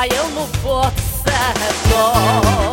моему вот садом.